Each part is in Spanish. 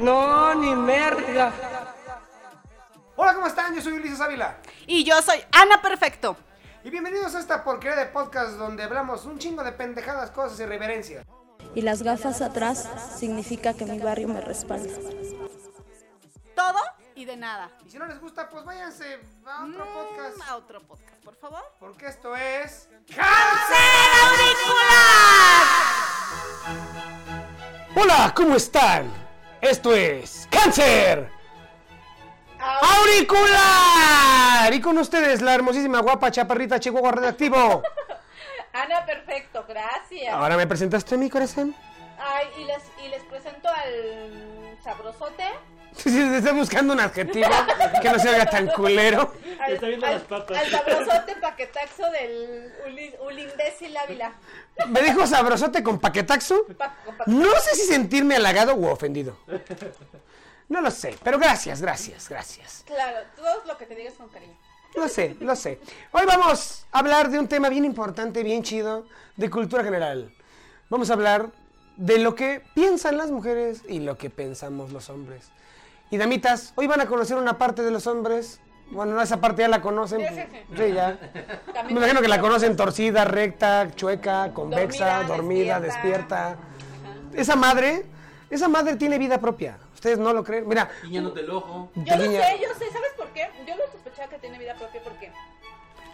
No, ni merda. Hola, ¿cómo están? Yo soy Ulises Ávila. Y yo soy Ana Perfecto. Y bienvenidos a esta porquería de podcast donde hablamos un chingo de pendejadas, cosas y reverencias. Y las gafas atrás significa que mi barrio me respalda. Todo y de nada. Y si no les gusta, pues váyanse a otro Mm, podcast. A otro podcast, por favor. Porque esto es. Hola, ¿cómo están? Esto es Cáncer Auricular. Y con ustedes la hermosísima, guapa, chaparrita, chihuahua redactivo. Ana, perfecto, gracias. Ahora me presentaste mi corazón. Ay, y les, y les presento al sabrosote. Sí, sí, Estoy buscando un adjetivo que no se haga tan culero. Al, Está viendo al- las patas. al sabrosote paquetaxo del uli- ulimbécil Ávila. Me dijo sabrosote con paquetaxo. Pa- con pa- No sé si sentirme halagado u ofendido. No lo sé, pero gracias, gracias, gracias. Claro, todo lo que te digas con cariño. Lo sé, lo sé. Hoy vamos a hablar de un tema bien importante, bien chido, de cultura general. Vamos a hablar de lo que piensan las mujeres y lo que pensamos los hombres. Y damitas, hoy van a conocer una parte de los hombres. Bueno, no, esa parte ya la conocen. Sí, sí, sí. Sí, ya. También Me imagino que la conocen torcida, recta, chueca, convexa, dormida, Dormida, despierta. despierta. Esa madre, esa madre tiene vida propia. Ustedes no lo creen. Mira, Guiñándote el ojo. Yo lo sé, yo sé, ¿sabes por qué? Yo lo sospechaba que tiene vida propia porque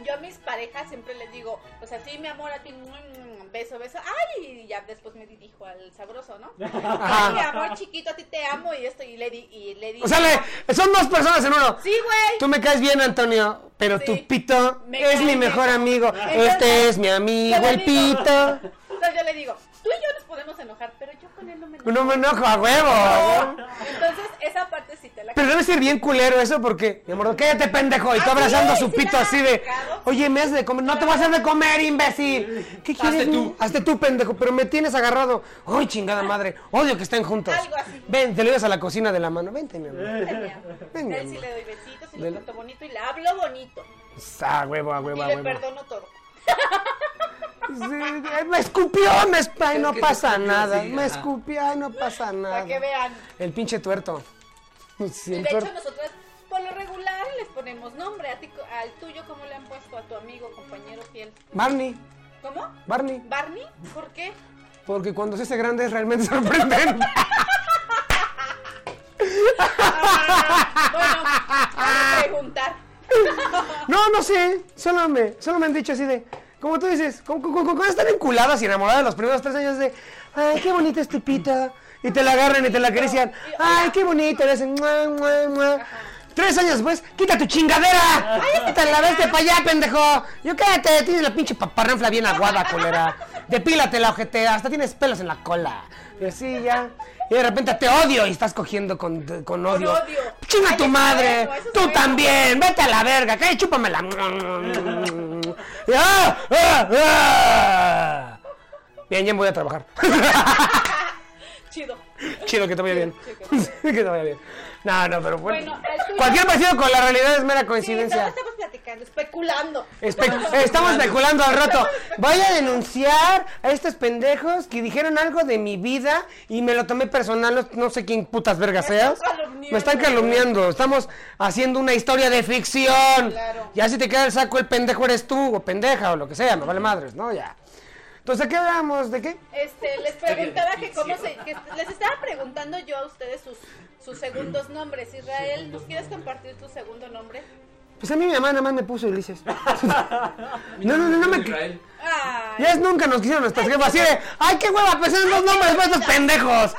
yo a mis parejas siempre les digo, o sea, sí, mi amor, a ti, mm, beso, beso, ay, y ya después me dirijo al sabroso, ¿no? Ay, amor chiquito, a ti te amo y esto, y le di, y le digo, O sea, le- son dos personas en uno. sí, güey, Tú me caes bien, Antonio, pero Sí. tu pito Me es cae mi bien. mejor amigo. Entonces, Este es mi amigo, yo le el digo- pito. entonces yo le digo, tú y yo nos podemos enojar, pero yo con él no me enojo. No me enojo a huevo. Entonces, esa parte sí te la Pero debe ser bien culero eso porque, mi amor, cállate pendejo. Y tú Ah, abrazando sí, su pito así de, oye, me has de comer. No te vas a hacer de comer, imbécil. ¿Qué quieres? Hazte tú. Hazte tú, pendejo. Pero me tienes agarrado. Ay, chingada madre. Odio que estén juntos. Algo así. Ven, te lo llevas a la cocina de la mano. Vente, mi amor. Ven, mi A él sí amor. le doy besitos y Le- le trato bonito y le hablo bonito. Ah, huevo, a huevo, Y a le huevo. perdono todo. Sí, eh, me escupió, me esp- ay, no pasa escupió, nada. sí, me escupió, ay, no pasa nada. Para que vean. El pinche tuerto. El de hecho tuerto. nosotros por lo regular les ponemos nombre. A ti, al tuyo, ¿cómo le han puesto a tu amigo, compañero fiel? Barney, ¿Cómo? Barney. ¿Barney? ¿Por qué? Porque cuando se hace grande es realmente sorprendente. Ah, bueno, preguntar. No, no sé. Solo me, solo me han dicho así de. Como tú dices, como- como cuando están enculadas y enamoradas los primeros tres años de. Ay, qué bonita es tu pita. Y te la agarran y te la acarician. Ay, qué bonita. Le hacen. mua, mua, mua. Tres años después, quita tu chingadera. Ay, quita la veste para allá, pendejo. Yo quédate, tienes la pinche paparranfla bien aguada, colera. Depílate la ojete, hasta tienes pelos en la cola. Y así ya. Y de repente te odio y estás cogiendo con, con odio. odio. Chinga Ay, tu madre. eso Tú también. Vete a la verga. Que chúpamela. Y, ¡ah! ¡ah! ¡ah! Bien, ya me voy a trabajar. Chido. Chido que te vaya bien. que te vaya bien. No, no, pero bueno. Cualquier parecido con la realidad es mera Sí, coincidencia. estamos, estamos platicando, especulando. Espe- estamos especulando al rato. Voy a denunciar a estos pendejos que dijeron algo de mi vida y me lo tomé personal. No, no sé quién putas vergas Me están seas. Me están calumniando. Estamos haciendo una historia de ficción. Claro. Ya si te queda el saco, el pendejo eres tú, o pendeja, o lo que sea. Me vale madres, ¿no? Ya. Entonces, ¿qué hablamos? ¿De qué? Este, les preguntaba que cómo se... que les estaba preguntando yo a ustedes sus, sus segundos nombres. Israel, ¿nos quieres compartir tu segundo nombre? Pues a mí mi mamá nada más me puso Ulises. no, no, no, no me... Israel. Ya es nunca nos quisieron nuestras jefas así de, ay, qué hueva, pues eran dos nombres para estos pendejos.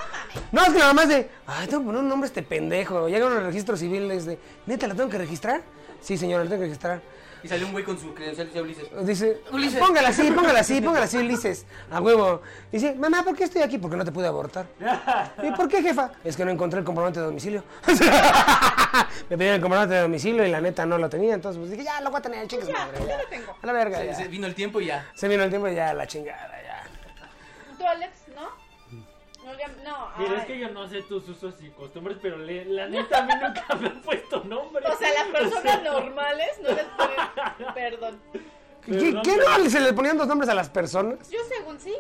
No, es que la mamá es de, ay, tengo que poner un nombre a este pendejo. Llegan a los registros civiles de, ¿neta la tengo que registrar? Sí, señora, la tengo que registrar. Y salió un güey con su credencial de Ulises. Dice, Ulises. póngala así, póngala así, póngala así, Ulises. A huevo. Dice, mamá, ¿por qué estoy aquí? Porque no te pude abortar. ¿Y por qué, jefa? Es que no encontré el comprobante de domicilio. Me pidieron el comprobante de domicilio y la neta no lo tenía. Entonces, pues dije, ya, lo voy a tener, chingues Ya, madre. ya ya. lo tengo. A la verga, Se, ya. se vino el tiempo y ya. Se vino el tiempo y ya, la chingada, ya. ¿Tú, Alex? No, Mira, es que yo no sé tus usos y costumbres, pero le- la neta a mí nunca me han puesto nombre. O sea, las personas normales no les ponen... Perdón. ¿Qué, qué no se le ponían dos nombres a las personas? Yo según sí.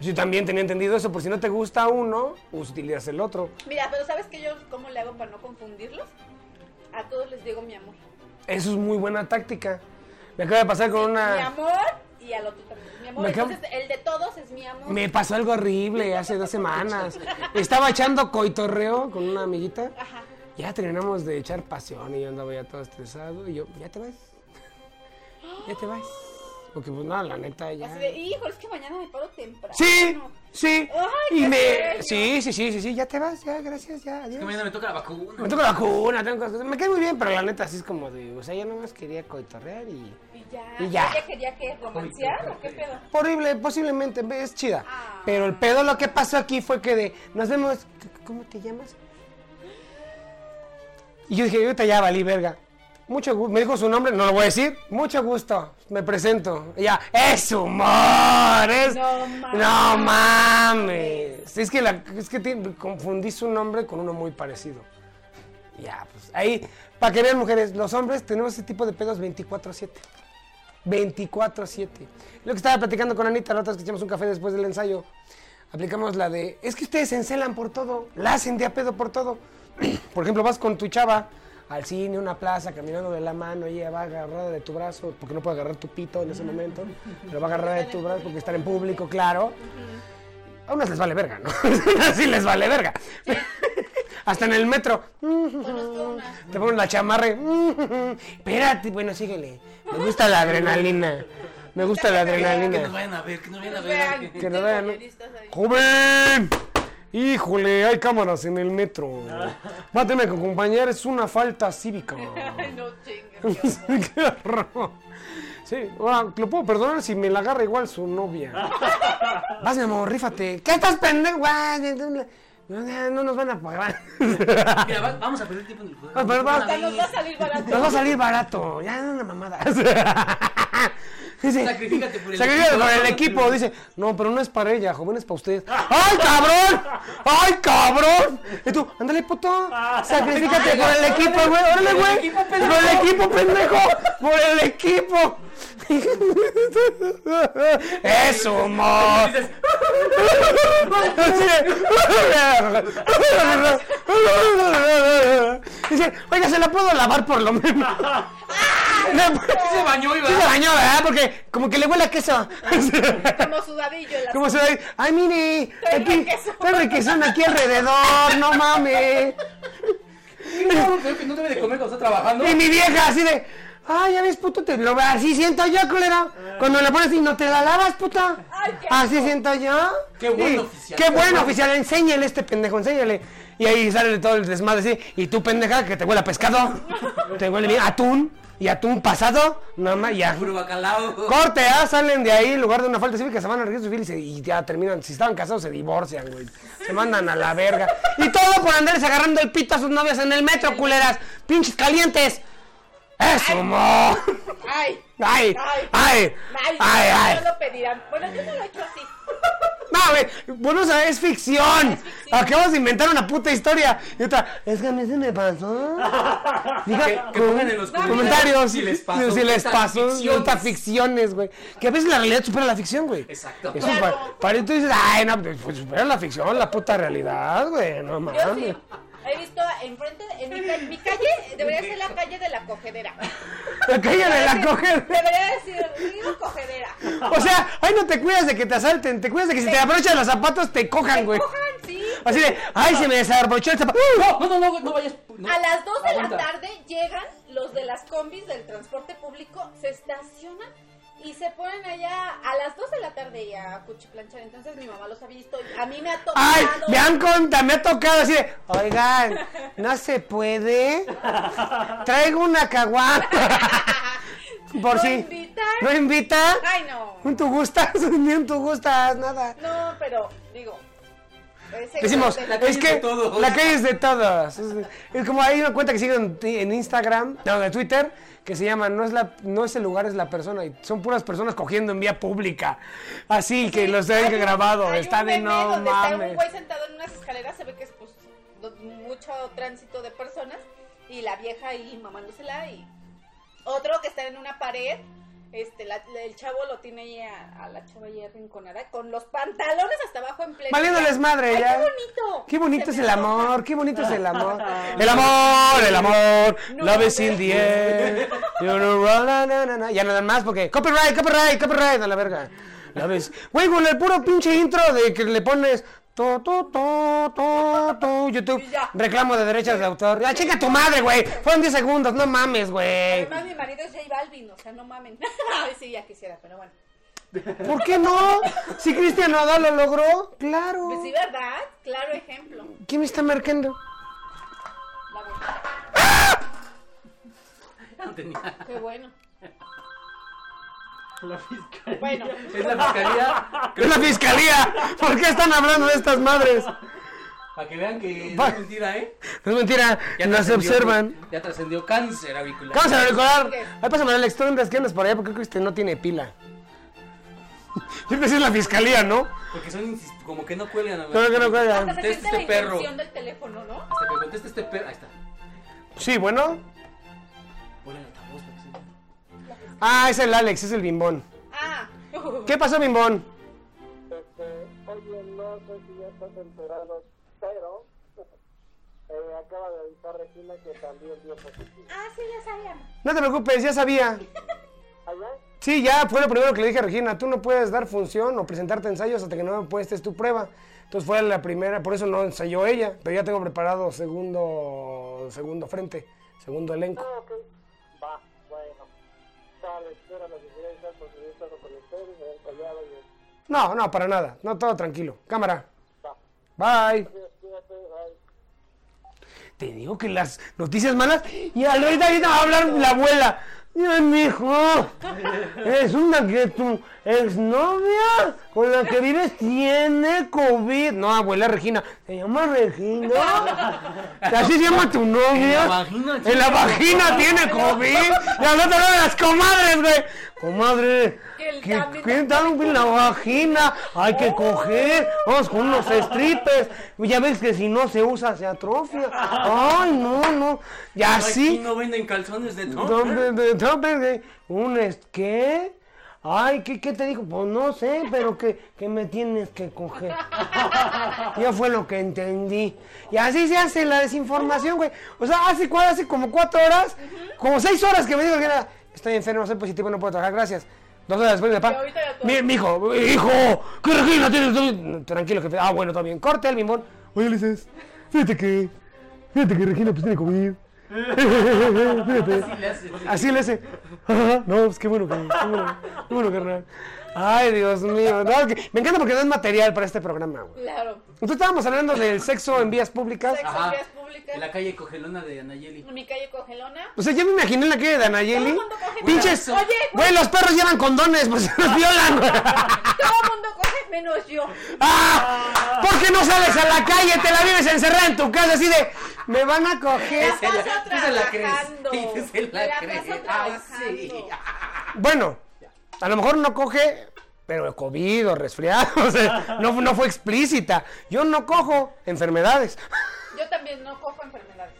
Yo también tenía entendido eso, por si no te gusta uno, utilizas el otro. Mira, pero ¿sabes que yo cómo le hago para no confundirlos? A todos les digo mi amor. Eso es muy buena táctica. Me acaba de pasar con Mi una... amor y al otro también. Amor, Me entonces el de todos es mi amor. Me pasó algo horrible hace dos semanas. Estaba echando coitorreo con una amiguita. Ajá. Ya terminamos de echar pasión y yo andaba ya todo estresado. Y yo, ¿ya te vas? ¿Ya te vas? Porque pues no, la neta ya... Así de, hijo, es que mañana me paro temprano. Sí, sí. Ay, y qué me... serio. Sí, sí, sí, sí, sí, ya te vas, ya, gracias, ya, Es adiós. que mañana me toca la vacuna. Me toca la vacuna, tengo cosas. Me cae muy bien, pero la neta así es como de... O sea, yo nomás quería coitorrear y... Y ya. Y ya. ¿Ella quería que romancear o qué pedo? Horrible, posiblemente, es chida. Ah. Pero el pedo lo que pasó aquí fue que de... Nos vemos... ¿Cómo te llamas? Y yo dije, yo te ya valí, verga. Mucho gusto. Me dijo su nombre, no lo voy a decir. Mucho gusto. Me presento. Y ya, es humor. Es... No mames. No mames. Es que, la, es que ti- confundí su nombre con uno muy parecido. Ya, pues ahí, para que vean mujeres, los hombres tenemos ese tipo de pedos 24-7. 24-7. Lo que estaba platicando con Anita, la otra vez que echamos un café después del ensayo, aplicamos la de, es que ustedes se encelan por todo, la hacen de a pedo por todo. por ejemplo, vas con tu chava al cine, una plaza, caminando de la mano, ella va agarrada de tu brazo, porque no puede agarrar tu pito en ese momento, pero va agarrada de tu brazo porque están en público, claro. A unas les vale verga, ¿no? Así les vale verga. Hasta en el metro. Te ponen la chamarra. y, Espérate, bueno, síguele. Me gusta la adrenalina. Me gusta la Que nos adrenalina. vayan a ver, que nos vayan a ver. que- Que no ¿no? Ahí. ¡Joven! Híjole, hay cámaras en el metro. Va a tener que acompañar, es una falta cívica. Ay, no chingues. Qué horror. Sí, ahora, lo puedo perdonar si me la agarra igual su novia. Vas, mi amor, rífate. ¿Qué estás pendejo? No, no, no nos van a pagar. Mira, va- vamos a perder tiempo en el juego. Ah, Hasta nos va a salir barato. Nos va a salir barato. Ya, no, una mamada. Dice, Sacrifícate por el sacrifícate equipo. por el equipo. Dice, no, pero no es para ella, joven, es para usted. ¡Ay, cabrón! ¡Ay, cabrón! Y tú, ándale, puto. Sacrifícate por el equipo, güey. Órale, güey. Por el equipo, pendejo. Por el equipo. Es humor. Dice, oiga, ¿se la puedo lavar por lo menos? se bañó y va. Sí se bañó, ¿verdad? Porque como que le huele a queso. Como sudadillo la ¿Cómo se ve? Ay, mire, aquí, requesón. aquí alrededor, no mames. No, creo que no debe de comer cuando está trabajando. Y mi vieja así de, ay, ya ves, puto, te lo así siento yo, culera. Cuando le pones y no te la lavas, puta. Ay, qué Así siento yo. Qué bueno, oficial. Qué bueno, oficial, enséñale este pendejo, enséñale. Y ahí sale todo el desmadre así. Y tú, pendeja, que te huele a pescado. te huele bien a atún. Y atún pasado. No más, ya. Puro bacalao. Corte, ¿ah? Salen de ahí en lugar de una falta cívica, se van a registro civil y, se- y ya terminan. Si estaban casados, se divorcian, güey. Se mandan a la verga. Y todo por andarles agarrando el pito a sus novias en el metro, culeras. Pinches calientes. ¡Es humor! Ay. ¡Ay! Ay. ¡Ay! Ay, ¡Ay, ay! no lo pedirán. Bueno, yo no lo he hecho así. No, güey, bueno, o sea, es ficción. Acabas de inventar una puta historia. Y otra, es que a mí se me pasó. Diga, Que- que pongan en los com- comentarios si les pasó Si les pasó. ficciones. Ficciones, güey. Que a veces la realidad supera la ficción, güey. Exacto. Eso Claro. para, para tú dices, ay, no, pues supera la ficción, la puta realidad, güey. No Yo mames. sí. He visto enfrente, en mi, ca- mi calle, debería ser la calle de la cogedera. La calle de la coger. Debería decir, río cogedera. O sea, ay, no te cuidas de que te asalten, te cuidas de que si te abrochan los zapatos te cojan, güey. Cojan, sí. Así de, ay, se me desabrochó el zapato. No, no, no, no vayas. no. A las 2 de Aguanta. la tarde llegan los de las combis del transporte público, se estacionan y se ponen allá a las 2 de la y ya a cuchiplanchar. Entonces mi mamá los ha visto y a mí me ha tocado. Ay, me han contado, me ha tocado así de, oigan, no se puede. Traigo una caguama. Por ¿No si. invitan? ¿No invita? Ay, no. ¿Tú gustas? Ni tú gustas, nada. No, pero digo. Decimos, de- la calle es que de todos. la calle es de todos. Es, es como hay una cuenta que sigo en, en Instagram, no, de Twitter, que se llama no es la no es el lugar, es la persona. Y son puras personas cogiendo en vía pública. Así que los un- grabado. hay Está un de no donde está un mames. güey sentado en unas escaleras, se ve que es pues mucho tránsito de personas y la vieja ahí mamándosela y otro que está en una pared este, la- la- el chavo lo tiene ahí a, a la chava ahí arrinconada con los pantalones hasta abajo en pleno. Valiéndoles madre, Ay, ya. qué bonito. Qué bonito es el amor, qué bonito es el amor. El amor, el amor, No, love is no. in the air. Na. Ya nada más porque copyright, copyright, copyright, a la verga. Love is- Güey, con el puro pinche intro de que le pones to, to, to, YouTube, reclamo de derechos de autor. Ya, chica tu madre, güey. Fueron 10 segundos, no mames, güey. Además, mi marido es J Balvin, o sea, no mamen. Ay, sí, ya quisiera, pero bueno. ¿Por qué no? Si Cristian Nodal lo logró, claro. Pues sí, ¿verdad? Claro ejemplo. ¿Quién me está marcando? La verdad. No tenía. Qué bueno. La fiscalía. Bueno, Es la fiscalía. Es la fiscalía. ¿Por qué están hablando de estas madres? Para que vean que no es mentira, ¿eh? No es mentira, nos trascendió- observan. Ya trascendió cáncer auricular. Vamos a recordar. ¿Qué? Ahí pásame Alex, tú andas que andas por allá porque creo que este no tiene pila. Yo pensé en la fiscalía, ¿no? Porque son como que no cuelgan. a ver. No, que no hasta cuelgan. se la este perro. del teléfono, ¿no? Hasta que conteste este perro. Ahí está. Sí, bueno. Ah, es el Alex, es el bimbón. Ah. ¿Qué pasó, bimbón? Este, oye, no sé si ya estás enterado, pero eh, acaba de avisar Regina que también dio positivo. Ah, sí, ya sabíamos. No te preocupes, ya sabía. ¿Allá? Sí, ya fue lo primero que le dije a Regina. Tú no puedes dar función o presentarte ensayos hasta que no me puestes tu prueba. Entonces fue la primera, por eso no ensayó ella. Pero ya tengo preparado segundo, segundo frente, segundo elenco. Ah, ok. No, no, para nada. No, todo tranquilo. Cámara. Bye. Te digo que las noticias malas. Y al ahorita ahorita va a hablar la abuela. Ay, mijo. Es una que tu exnovia con la que vives tiene COVID. No, abuela Regina. Se llama Regina. Así se llama tu novia. En la vagina, En la vagina tiene COVID. Y al otro lado las comadres, güey. Comadre. Que el ¿Qué, también- qué tal en la vagina? Hay que coger. Vamos con unos strippers. Ya ves que si no se usa se atrofia. Ay, no, no. Y así. no venden calzones de. Topper, de- topper de- Un es- ¿qué? Ay, ¿qué, ¿qué te dijo? Pues no sé, pero que, que me tienes que coger. Ya fue lo que entendí. Y así se hace la desinformación, güey. O sea, hace, hace como cuatro horas, como seis horas que me dijo que era, estoy enfermo, soy positivo, no puedo trabajar, gracias. Dos horas después, ya todo. Mi, mi hijo, hijo, ¿qué Regina tienes? tú?" Tranquilo, jefe. Ah, bueno, todo bien. Corte el bimbón. Oye, Ulises, fíjate que, fíjate que Regina pues tiene COVID. Fíjate. Así le hace. Así le hace. Ajá, no, pues qué bueno, que- qué bueno, qué bueno, carnal. Ay, Dios mío. no, es que me encanta porque no es material para este programa, güey. Claro. Entonces estábamos hablando del sexo en vías públicas. Sexo en vías públicas. En la calle Cogelona de Anayeli. En mi calle Cogelona. O sea, yo me imaginé en la calle de Anayeli. Todo el mundo coge. Pinches. Oye, güey. Güey, los perros llevan condones, pues se los violan. Todo el mundo coge menos yo. ¡Ah! ¿Por qué no sales a la calle? Te la vives encerrada en tu casa así de. Me van a coger. La- paso la trabajando. La Me la crees. paso trabajando. Bueno, a lo mejor no coge, pero COVID o resfriado, o sea, no, no fue explícita. Yo no cojo enfermedades. Yo también no cojo enfermedades.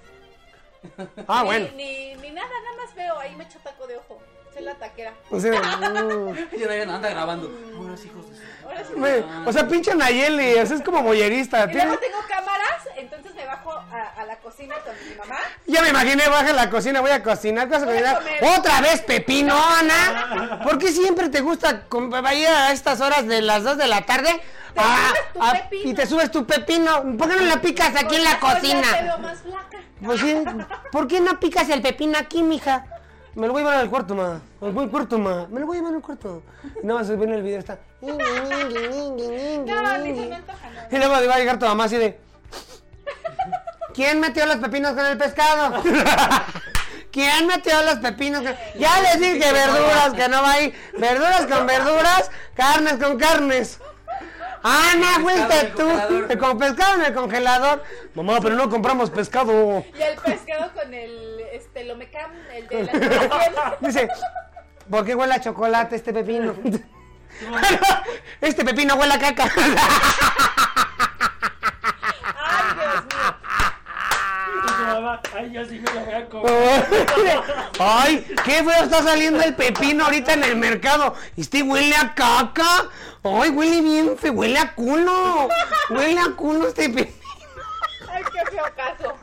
Ah, ni, bueno. Ni, ni nada, nada más veo. Ahí me echo taco de ojo. Soy la taquera. O sea, mm. Ella no anda grabando. Ahora sí, hijos de Ahora sí. O sea, pinche Nayeli, o sea, es como boyerista. Y luego tengo cámaras, entonces me bajo a, a la cocina con mi mamá. Ya me imaginé, baja a la cocina, voy a cocinar, ¿qué vas a Voy a cocinar? comer. ¿Otra vez pepino, Ana? ¿Por qué siempre te gusta ir a estas horas de las 2 de la tarde? Ah, tu ah, y te subes tu pepino. ¿Por qué no la picas aquí en la cocina? Te veo más flaca. Pues sí, ¿por qué no picas el pepino aquí, mija? Me lo voy a llevar al cuarto, ma. Me lo voy al cuarto, ma. Me lo voy a llevar al cuarto. Y nada más se ve en el video, está. No, ni se me antoja, no. Y luego va a llegar tu mamá así de. ¿Quién metió los pepinos con el pescado? ¿Quién metió los pepinos con.? Ya les dije verduras, que no va ahí. Verduras con verduras, carnes con carnes. Ana, fuiste en el tú. Con pescado en el congelador. Mamá, pero no compramos pescado. Y el pescado con el, este, lomecam, el de la piel. Dice, ¿por qué huele a chocolate este pepino? este pepino huele a caca. Ay, yo sí me lo voy a comer. Ay, qué feo está saliendo el pepino ahorita en el mercado. Este huele a caca. Ay, huele bien feo, huele a culo. Huele a culo este pepino. Ay, qué feo caso.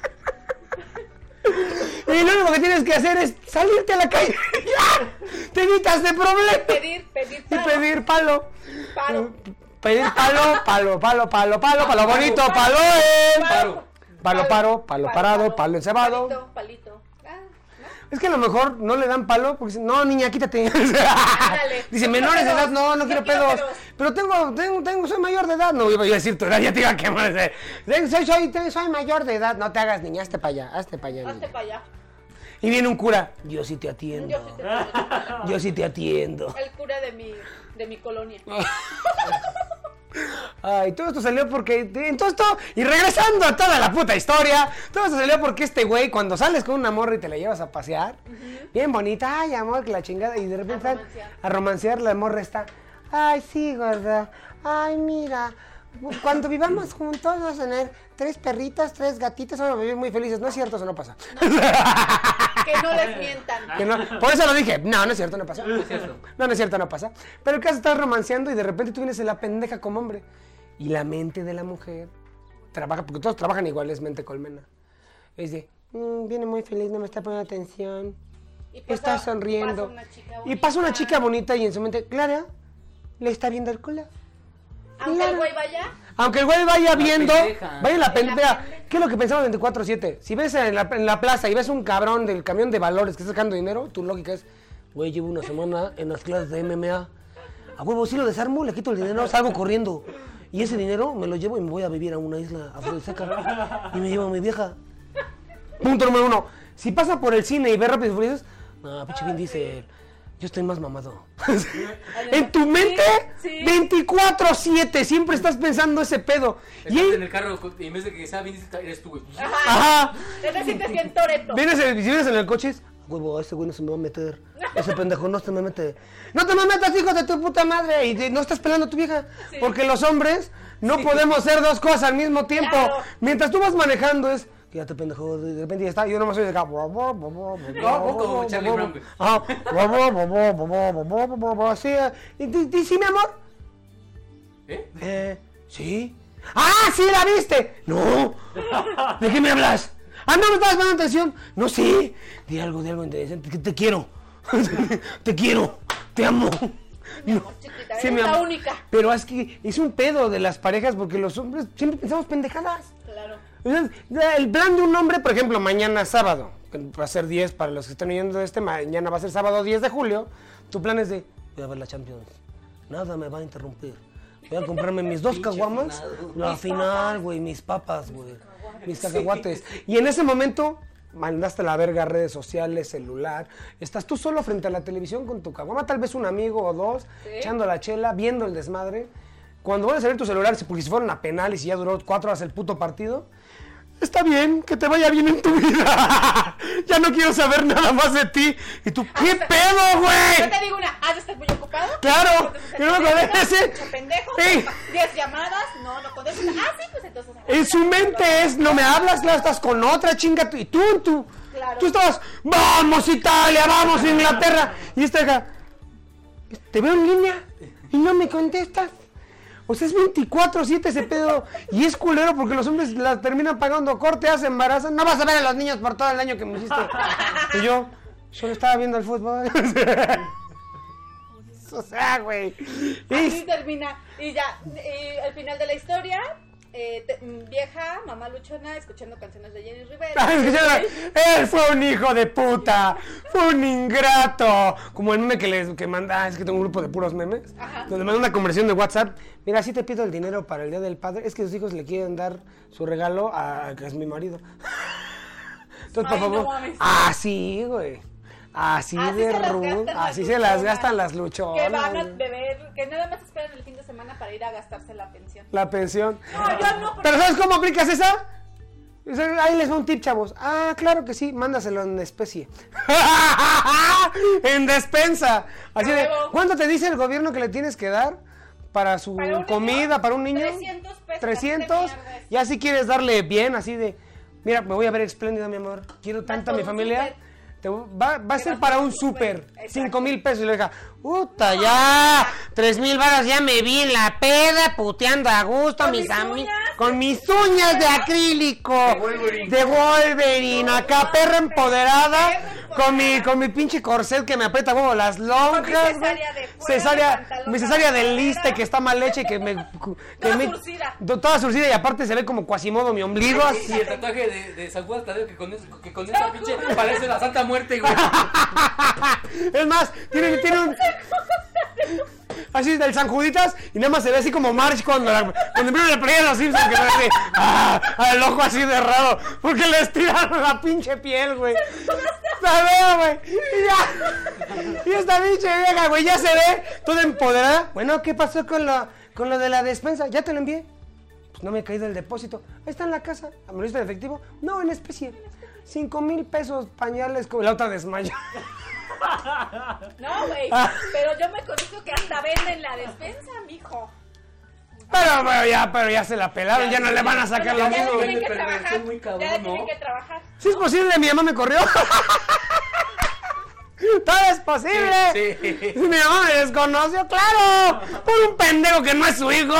Y lo único que tienes que hacer es salirte a la calle. ¡Ya! Te evitas de problemas. Pedir, pedir Y pedir palo. Paro. Pedir palo, palo, palo, palo, palo, palo bonito, palo eh. Paro. Palo, paro, palo parado, palo encebado. Palito, palito. Ah, ¿no? Es que a lo mejor no le dan palo porque dicen, no, niña, quítate. Dice, No menores de edad, no, no quiero pedos. pedos. Pero tengo, tengo, tengo, soy mayor de edad. No, iba a decir tu edad, ya te iba a quemar. Soy, soy, soy, mayor de edad. No te hagas, niña, hazte para allá, hazte para allá. Hazte para allá. Y viene un cura, yo sí te atiendo. Yo sí te Yo sí te atiendo. El cura de mi, de mi colonia. Ay, todo esto salió porque. En todo esto. Y regresando a toda la puta historia. Todo esto salió porque este güey, cuando sales con una morra y te la llevas a pasear. Bien bonita. Ay, amor, que la chingada. Y de repente. A romancear. A romancear, la morra está. Ay, sí, gorda. Ay, mira. Cuando vivamos juntos vamos a tener tres perritas, tres gatitas, vamos a vivir muy felices. No es cierto, eso no pasa. Que no les mientan. Que no- por eso lo dije. No, no es cierto, no pasa. No, no es cierto, no pasa. Pero el caso estás romanceando y de repente tú vienes en la pendeja como hombre. Y la mente de la mujer trabaja, porque todos trabajan igual, es mente colmena. Es de, "Mm, viene muy feliz, no me está poniendo atención. Y pasa- está sonriendo. pasa una chica y pasa una bonita. chica bonita y en su mente, Clara, le está viendo el culo. Aunque el güey vaya, Aunque el güey vaya viendo, pendeja. vaya en la En la pendeja. ¿Qué es lo que pensamos 24-7? Si ves en la, en la plaza y ves un cabrón del camión de valores que está sacando dinero, tu lógica es, güey, llevo una semana en las clases de MMA. A huevo, si lo desarmo, le quito el dinero, salgo corriendo. Y ese dinero me lo llevo y me voy a vivir a una isla afrodisíaca. Y me llevo a mi vieja. Punto número uno. Si pasa por el cine y ve Rápidos y Furiosos, no, pinche Vin dice, yo estoy más mamado. en tu mente, sí. 24-7, siempre estás pensando ese pedo. Y Estás él- en el carro y en vez de que sea bien, eres tú, güey. Ajá. te te sientes bien toreto. Vienes en, si vienes en el coche, es, huevo, ese güey no se me va a meter. Ese pendejo no se me mete. No te me metas, hijo de tu puta madre. Y de- no estás pelando a tu vieja. Porque los hombres no podemos hacer dos cosas al mismo tiempo. Claro. Mientras tú vas manejando es. Quédate pendejo, de repente ya está, yo nomás soy de acá. No. Sí, eh, ¿y, sí, mi amor? ¿Eh? Eh, ¿sí? ¡Ah, sí la viste! ¡No! ¿De qué me hablas? ¡Ah, no me estabas poniendo atención! No, sí. Di algo, di algo interesante. que Te quiero. te quiero. Te amo. No. chiquita, Sí, eres mi la amor. única. Pero es que es un pedo de las parejas porque los hombres siempre pensamos pendejadas. El plan de un hombre, por ejemplo, mañana sábado, que va a ser 10 para los que están oyendo este, mañana va a ser sábado 10 de julio, tu plan es de, voy a ver la Champions, nada me va a interrumpir, voy a comprarme mis dos caguamas, la final, güey, mis papas, güey, mis cacahuates. Y en ese momento, mandaste a la verga redes sociales, celular, estás tú solo frente a la televisión con tu caguama, tal vez un amigo o dos, echando la chela, viendo el desmadre. Cuando vuelves a ver tu celular, porque si fueron a penales y ya duró cuatro horas el puto partido, Está bien, que te vaya bien en tu vida. ya no quiero saber nada más de ti. Y tú, ¿qué Hasta- pedo, Yo güey? te digo una, has de estar muy ocupado. Claro, que no me mucho pendejo, Sí. 10 llamadas, no, no contestas. Ah, sí, pues entonces. En su mente es, no me hablas, claro, estás con otra chinga. Y tú, tú, Claro. tú estabas, vamos Italia, vamos Inglaterra. Y esta acá, te veo en línea y no me contestas. O sea, es 24-7 ese pedo. Y es culero porque los hombres la terminan pagando corte, se embarazan. No vas a ver a los niños por todo el daño que me hiciste. Y yo, solo estaba viendo el fútbol. o sea, güey. Así Y- termina. Y ya, y al final de la historia, eh, te- mm, vieja, mamá luchona, escuchando canciones de Jenny Rivera. Él fue un hijo de puta, fue un ingrato. Como el meme que les que manda, es que tengo un grupo de puros memes, donde manda una conversión de WhatsApp. Mira, sí te pido el dinero para el día del padre. Es que sus hijos le quieren dar su regalo a que es mi marido. Entonces, Ay, por no favor. mames. así, güey. Así, Así de rudo. Así se las gastan las luchonas. Que van a beber, que nada más esperan el fin de semana para ir a gastarse la pensión. La pensión. No, yo no, ¿Pero sabes cómo aplicas esa? Ahí les va un tip, chavos. Ah, claro que sí, mándaselo en especie. en despensa. Así de. ¿cuánto te dice el gobierno que le tienes que dar para su ¿Para un niño? comida, para un niño? 300 pesos, 300. ¿qué mierda es? Ya si quieres darle bien, así de, Mira, me voy a ver espléndida, mi amor. Quiero tanto a mi familia. Te- va, va a ser para un súper. súper. Exacto. Cinco mil pesos. Y le diga, puta, ya. Tres mil varas, ya me vi en la peda, puteando a gusto, Con mis amigos. Con mis uñas de acrílico. De Wolverine. Wolverine. Acá, perra empoderada. Con mi, con mi pinche corset que me aprieta huevo las lonjas. cesárea güey. mi cesárea de liste que está mal hecha y que me. Que Toda me surcida. Toda surcida y aparte se ve como cuasimodo mi ombligo. así. Y el tatuaje de, de San Juan Tadeo que con, eso- que con esa pinche parece la Santa Muerte, güey. Es más, tiene, tiene un. Así del San Juditas y nada más se ve así como March cuando, la, cuando primero le pegan a los Simpsons que se ve así, ah, el ojo así de raro, porque le estiraron la pinche piel, güey. La veo, güey. Y ya. Y esta pinche vieja, güey, ya se ve toda empoderada. Bueno, ¿qué pasó con lo, con lo de la despensa? ¿Ya te lo envié? Pues no me he caído el depósito. Ahí está en la casa. ¿Me lo en efectivo? No, en especie. Cinco mil pesos pañales con la otra desmaya. No, güey. Ah. Pero yo me conozco que hasta venden la despensa, mijo. Pero, pero ya, pero ya se la pelaron, ya no le van a sacar Bueno, lo ya tienen que trabajar. muy cabrón, ya le ¿no? tienen que trabajar. Si es posible, mi mamá me corrió. Todo es posible. Sí. Mi mamá me desconoció, claro. Por un pendejo que no es su hijo.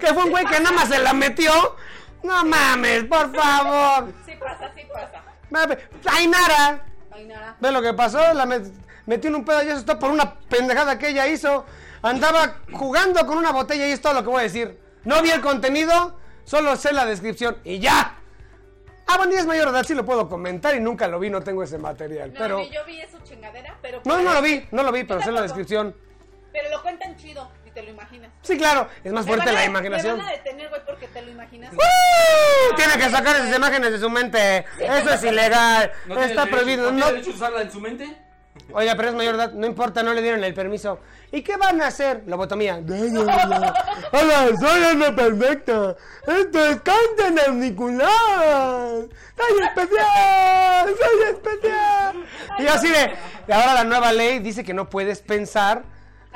Que fue un güey que nada más se la metió. No mames, por favor. Sí pasa, sí pasa. Ay, nada. ve lo que pasó. La met- metió en un pedo y eso está por una pendejada que ella hizo. Andaba jugando con una botella y es todo lo que voy a decir. No vi el contenido, solo sé la descripción y ya. Ah, bueno, ya es mayor de edad, sí lo puedo comentar y nunca lo vi, no tengo ese material. No, pero. yo vi eso chingadera, pero. No, no lo vi, no lo vi, pero sé la descripción. Pero lo cuentan chido y te lo imaginas. Sí, claro, es más fuerte van a- la imaginación. Me van a detener, güey, porque te lo imaginas. ¡Uh! Tiene que sacar esas imágenes de su mente. Eso es ilegal. ¿No tiene Está derecho- prohibido. ¿No No- tiene derecho a usarla en su mente? Oiga, pero es mayor edad, no importa, no le dieron el permiso. ¿Y qué van a hacer? Lobotomía. Hola, soy Ana Perfecta. Esto es Canten Auricular. ¡Soy especial! ¡Soy especial! Y así de. y ahora la nueva ley dice que no puedes pensar.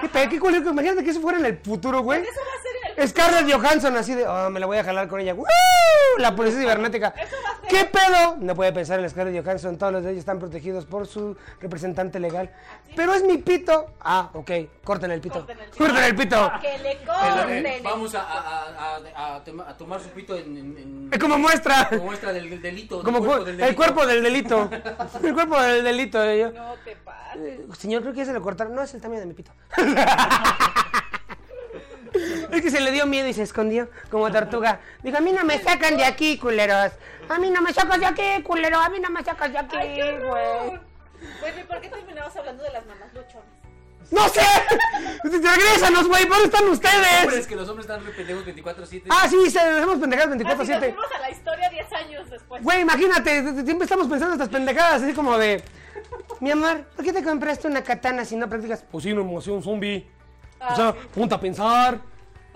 ¿Qué, qué imagínate que eso fuera en el futuro, güey. Eso va a ser. Scarlett Johansson así de, oh, me la voy a jalar con ella. ¡Woo! La policía cibernética. ¿Qué pedo? No puede pensar en Scarlett Johansson, todos los de ellos están protegidos por su representante legal. Pero es mi pito. Ah, ok, corten el pito. Corten el pito. Corten el pito. Que le Eh, corten. eh, Vamos a, a, a, a, a tema- a tomar su pito en, en, en- Es como muestra. como muestra del, del delito. del Como cuerpo cu- del el delito. cuerpo del delito. El cuerpo del delito. eh, yo. No te pases. Eh, Señor, creo que ya se lo cortaron. No, es el tamaño de mi pito. Es que se le dio miedo y se escondió como tortuga. Dijo, a mí no me sacan de aquí, culeros. A mí no me sacas de aquí, culero. A mí no me sacas de aquí, güey. Güey, ¿por qué terminamos hablando de las mamás luchonas? ¡No sé! ¡Regrésanos, güey! ¿Dónde están ustedes? que los hombres están re pendejos 24-7. Ah, sí, se dejamos pendejadas Así nos 24-7. fuimos a la historia 10 años después. Güey, imagínate, siempre estamos pensando estas pendejadas, así como de... Mi amor, ¿por qué te compraste una katana si no practicas? Pues sí, una emoción zombie. Ah, o sea, sí. ponte a pensar.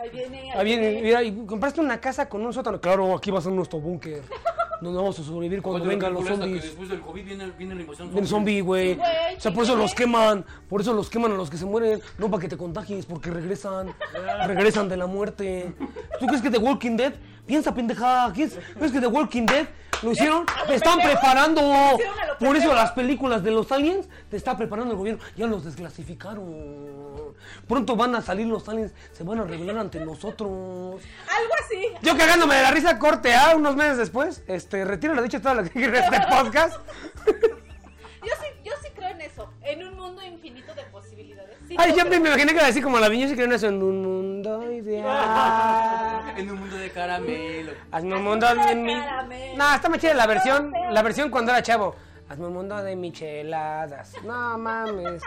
Ahí viene. Ah, bien, mira, y compraste una casa con un sótano. Claro, aquí va a ser nuestro búnker. Donde vamos a sobrevivir cuando Oye, vengan lo los zombies. después del COVID viene, viene la invasión Viene zombie, güey. Sí, güey, O sea, por eso los queman. Por eso los queman a los que se mueren. No para que te contagies, porque regresan. regresan de la muerte. ¿Tú crees que The Walking Dead? Piensa, pendeja. ¿Crees crees que The Walking Dead lo hicieron? ¿A lo Te están preparando. ¿Lo hicieron Por eso las películas de los aliens te está preparando el gobierno. Ya los desclasificaron. Pronto van a salir los aliens. Se van a revelar ante nosotros. Algo así. Yo cagándome de la risa, corte A unos meses después. Este, retiro la dicha toda la que este podcast. Yo sí, yo sí creo en eso. En un mundo infinito de posibilidades. Ay, yo me imaginé que era así como la viña y creo en eso. En un mundo ideal. En un mundo de caramelo. Hazme un mundo de mi. Caramelo. No, está más chida la versión. La versión cuando era chavo. Hazme un mundo de micheladas. No mames.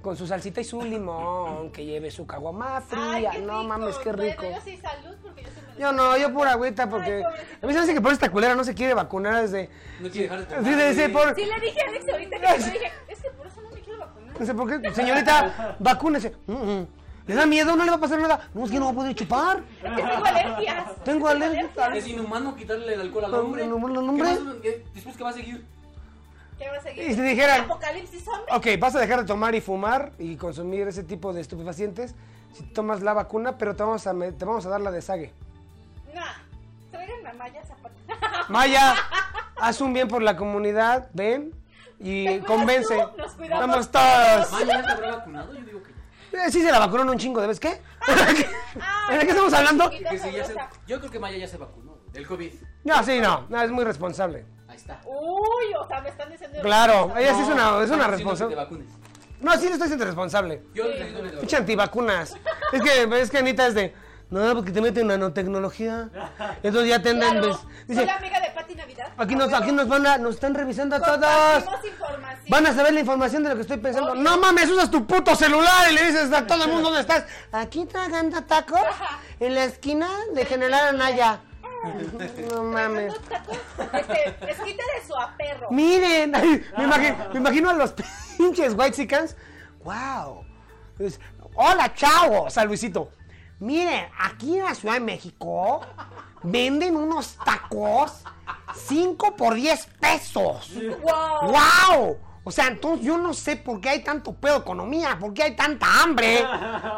Con su salsita y su limón. Que lleve su caguama fría. no mames, qué rico. Bueno, yo sí salud porque yo sí me lo- Yo no, yo pura agüita porque. Ay. A mí se me hace que por esta culera no se quiere vacunar desde. No quiere dejar de tomar. Sí, por- Sí le dije a Alex ahorita que yo dije, es No sé por qué, señorita, vacúnese. Mm, mm. ¿Le da miedo? ¿No le va a pasar nada? No, es que no va a poder chupar. Es que tengo alergias. Tengo alergia. Es inhumano quitarle el alcohol al No, hombre. no, no, no, ¿Qué hombre. más? ¿Qué- Después, ¿qué va a seguir? ¿Qué va a seguir? Y si dijeran- Apocalipsis zombie. Ok, vas a dejar de tomar y fumar y consumir ese tipo de estupefacientes si tomas la vacuna, pero te vamos a, te vamos a dar la de. Nah, tráiganme a Maya Zapata. Maya, haz un bien por la comunidad, ven y ¿Te cuidas convence. tú? Nos cuidamos Vamos todos. Maya, ¿ya se habrá vacunado? Yo digo que Eh, Sí se la vacunaron un chingo, ¿de qué? Ah, ¿De qué estamos hablando? chiquita que sí, ya se- sabrosa. Yo creo que Maya ya se vacunó del COVID. No, sí, no, no, es muy responsable. Ahí está. Uy, o sea, me están diciendo. Claro, ella sí es una, es una Estoy responsable. No, sí le estoy siendo responsable. Yo que te Pinche antivacunas. Es que, es que Anita es de, no, porque te meten nanotecnología. Entonces ya te andan, Claro, soy la amiga de Pati Navidad. aquí nos, aquí nos van a, nos están revisando a todos. Información. Van a saber la información de lo que estoy pensando. Obvio. No mames, usas tu puto celular y le dices a todo el mundo dónde estás. Aquí tragando tacos en la esquina de General Anaya. No mames. Este, esquite de su aperro. Miren, ay, me, imagino, me imagino a los pinches white chickens. Wow. Hola, chavos, a Luisito. Miren, aquí en la Ciudad de México venden unos tacos 5 por 10 pesos. Wow. ¡Wow! O sea, entonces yo no sé por qué hay tanto pedo de economía, por qué hay tanta hambre,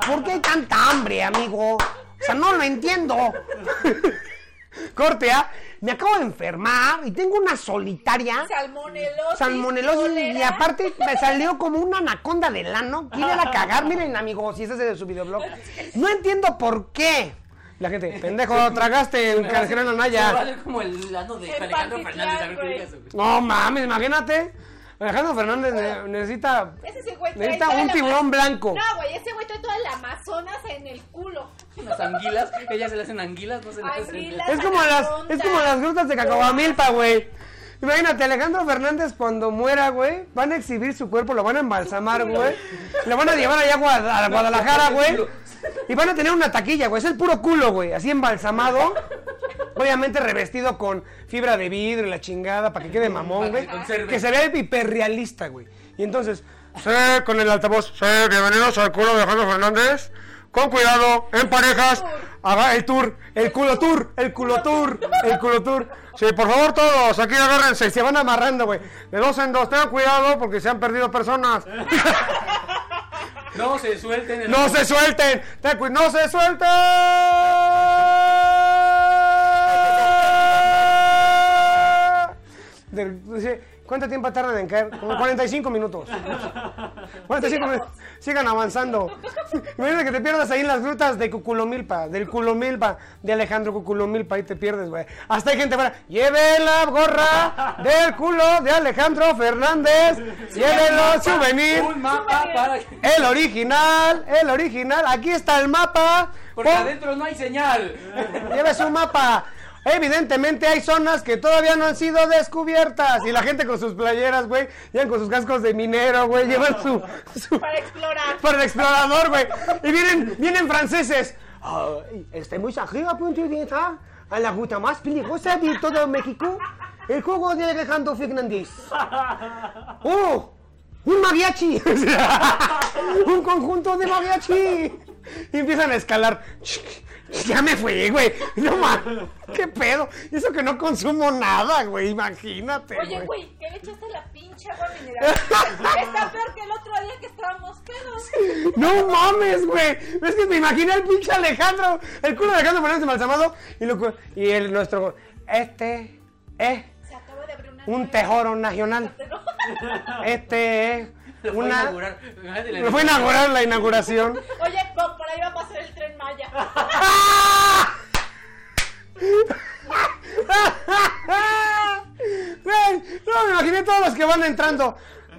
por qué hay tanta hambre, amigo. O sea, no lo entiendo. Corte, ¿ah? Me acabo de enfermar y tengo una solitaria. Salmonelosis. Salmonelosis y aparte me salió como una anaconda de lano. Quiere a cagar. Miren, amigos, si ese es de su videoblog. No entiendo por qué. La gente, pendejo, tragaste en Carcelana Me Naya. vale como el ano de Alejandro Fernández. No mames, imagínate. Alejandro Fernández ne- necesita. Ese sí, güey. trae Necesita un la- tiburón blanco. No, güey, ese güey trae toda la Amazonas en el culo. Unas anguilas. Ellas se le hacen anguilas, no se le hacen. Anguilas. Es como las, es como las grutas de Cacahuamilpa, güey. Imagínate, Alejandro Fernández cuando muera, güey, van a exhibir su cuerpo, lo van a embalsamar, güey. Lo van a llevar allá a Guad- a Guadalajara, güey. Y van a tener una taquilla, güey. Es el puro culo, güey. Así embalsamado. Obviamente revestido con fibra de vidrio y la chingada para que quede mamón, güey. que se conserve. Que se vea hiperrealista, güey. Y entonces, sí, con el altavoz, sí, bienvenidos al culo de Alejandro Fernández. Con cuidado, en parejas. Haga el tour, el culo tour, el culo tour, el culo tour. Sí, por favor todos, aquí agárrense, se van amarrando, güey. De dos en dos, tengan cuidado porque se han perdido personas. No se suelten. el- ¡No se suelten! Ten ¡No se suelten! ¿Cuánto tiempo tardan en caer? Como 45 minutos. 45 minutos. Sigan avanzando. Imagínate que te pierdas ahí en las grutas de Cuculomilpa, del Culomilpa, de Alejandro Cuculomilpa, ahí te pierdes, güey. Hasta hay gente para, lleve la gorra del culo de Alejandro Fernández, llévelo souvenir. Un mapa para. El original, el original. Aquí está el mapa. Porque Pon- adentro no hay señal. Lleve su mapa. Evidentemente hay zonas que todavía no han sido descubiertas. Y la gente con sus playeras, güey, llevan con sus cascos de minero, güey, llevan su, su- Para explorar. para el explorador, güey. Y vienen, vienen franceses. Ay, estamos aquí a punto de entrar a la ruta más peligrosa de todo México. El juego de Alejandro Fernández. ¡Oh! ¡Un mariachi! ¡Un conjunto de mariachi! Y empiezan a escalar. Ya me fui, güey. No mames. ¿Qué pedo? Y eso que no consumo nada, güey. Imagínate. Oye, güey. ¿qué le echaste la pinche agua mineral? Está peor que el otro día que estábamos pedos. No mames, güey. Es que me imaginé al pinche Alejandro, el culo de Alejandro Fernández embalsamado y, lo, cu- y el nuestro. Este es Se acaba de abrir una. un tejoro nacional. Este es Lo fue a una. Lo fue a inaugurar la inauguración. Oye, por por ahí va a pasar el tren Maya. Güey, no, me imaginé todos los que van entrando.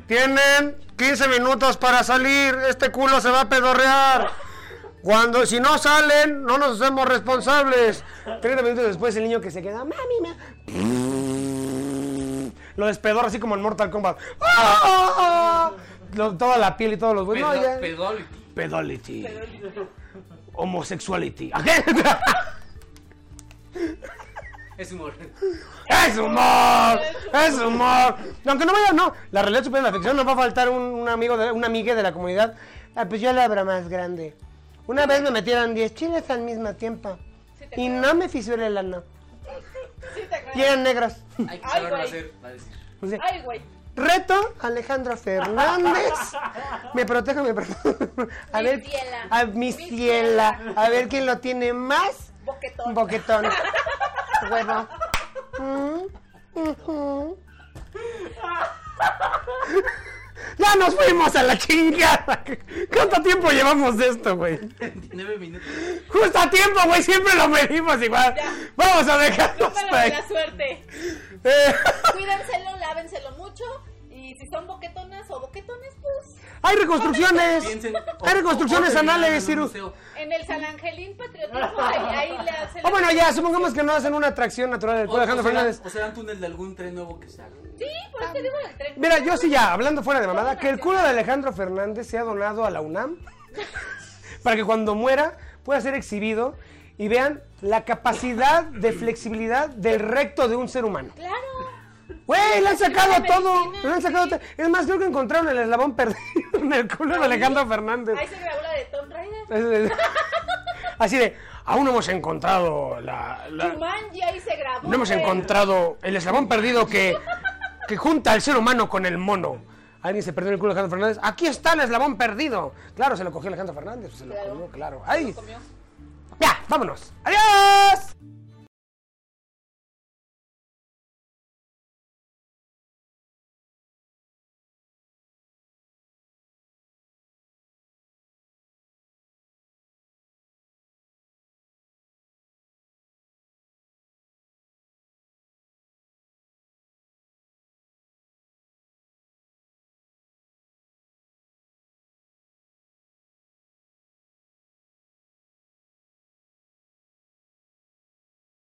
Tienen 15 minutos para salir. Este culo se va a pedorrear. Cuando, si no salen, no nos hacemos responsables. 30 minutos después, el niño que se queda, mami, me... Lo despedorra así como en Mortal Kombat. ¡Ah! Lo- toda la piel y todos los huesos. No, ya. Pedol. Pedolity. Homosexuality. Es humor. ¡Es humor! ¡Es humor! Aunque no vaya, no. La realidad supera la ficción. Nos va a faltar un, un amigo, de, un amigue de la comunidad. Ah, pues yo la abra más grande. Una vez me metieron 10 chiles al mismo tiempo. Y no me fisuré el ano. Sí, te Y eran negras. Hay que saberlo hacer. Va a decir. Sea, Ay, güey. Reto Alejandro Fernández. Me protejo, me protejo. A Mi ver, ciela. a mi Mi ciela. A ver quién lo tiene más Boquetón. boquetón. Huevo. Mm. Ya nos fuimos a la chingada. ¿Cuánto tiempo llevamos de esto, güey? 29 minutos. Justo a tiempo, güey. Siempre lo medimos igual. Vamos a Número hasta de la suerte. Eh, Cuídenselo, lávenselo mucho. Si son boquetonas o boquetones, pues hay reconstrucciones. Piensen. Hay reconstrucciones o- o terminan anales, Ciru. en el San Angelín Patriotismo, ahí, ahí le hacen. O bueno, ya, supongamos que no hacen una atracción natural del O, culo de o Alejandro será, Fernández. o será un túnel de algún tren nuevo que se haga. Sí, por eso te digo el tren. Mira, yo sí ya, hablando fuera de mamada, que el culo de Alejandro Fernández sea donado a la UNAM para que cuando muera pueda ser exhibido y vean la capacidad de flexibilidad del recto de un ser humano. Claro. Güey, le han sacado todo. Le han sacado todo. Es más, creo que encontraron el eslabón perdido en el culo de Alejandro Fernández. Ahí se grabó la de Tomb Raider. Así de, aún no hemos encontrado la... la- Jumanji ahí se grabó. no hemos encontrado el eslabón perdido que, que junta al ser humano con el mono. Alguien se perdió el culo de Alejandro Fernández. Aquí está el eslabón perdido. Claro, se lo cogió Alejandro Fernández. se lo Claro. comió, claro. Comió. Ya, vámonos. ¡Adiós!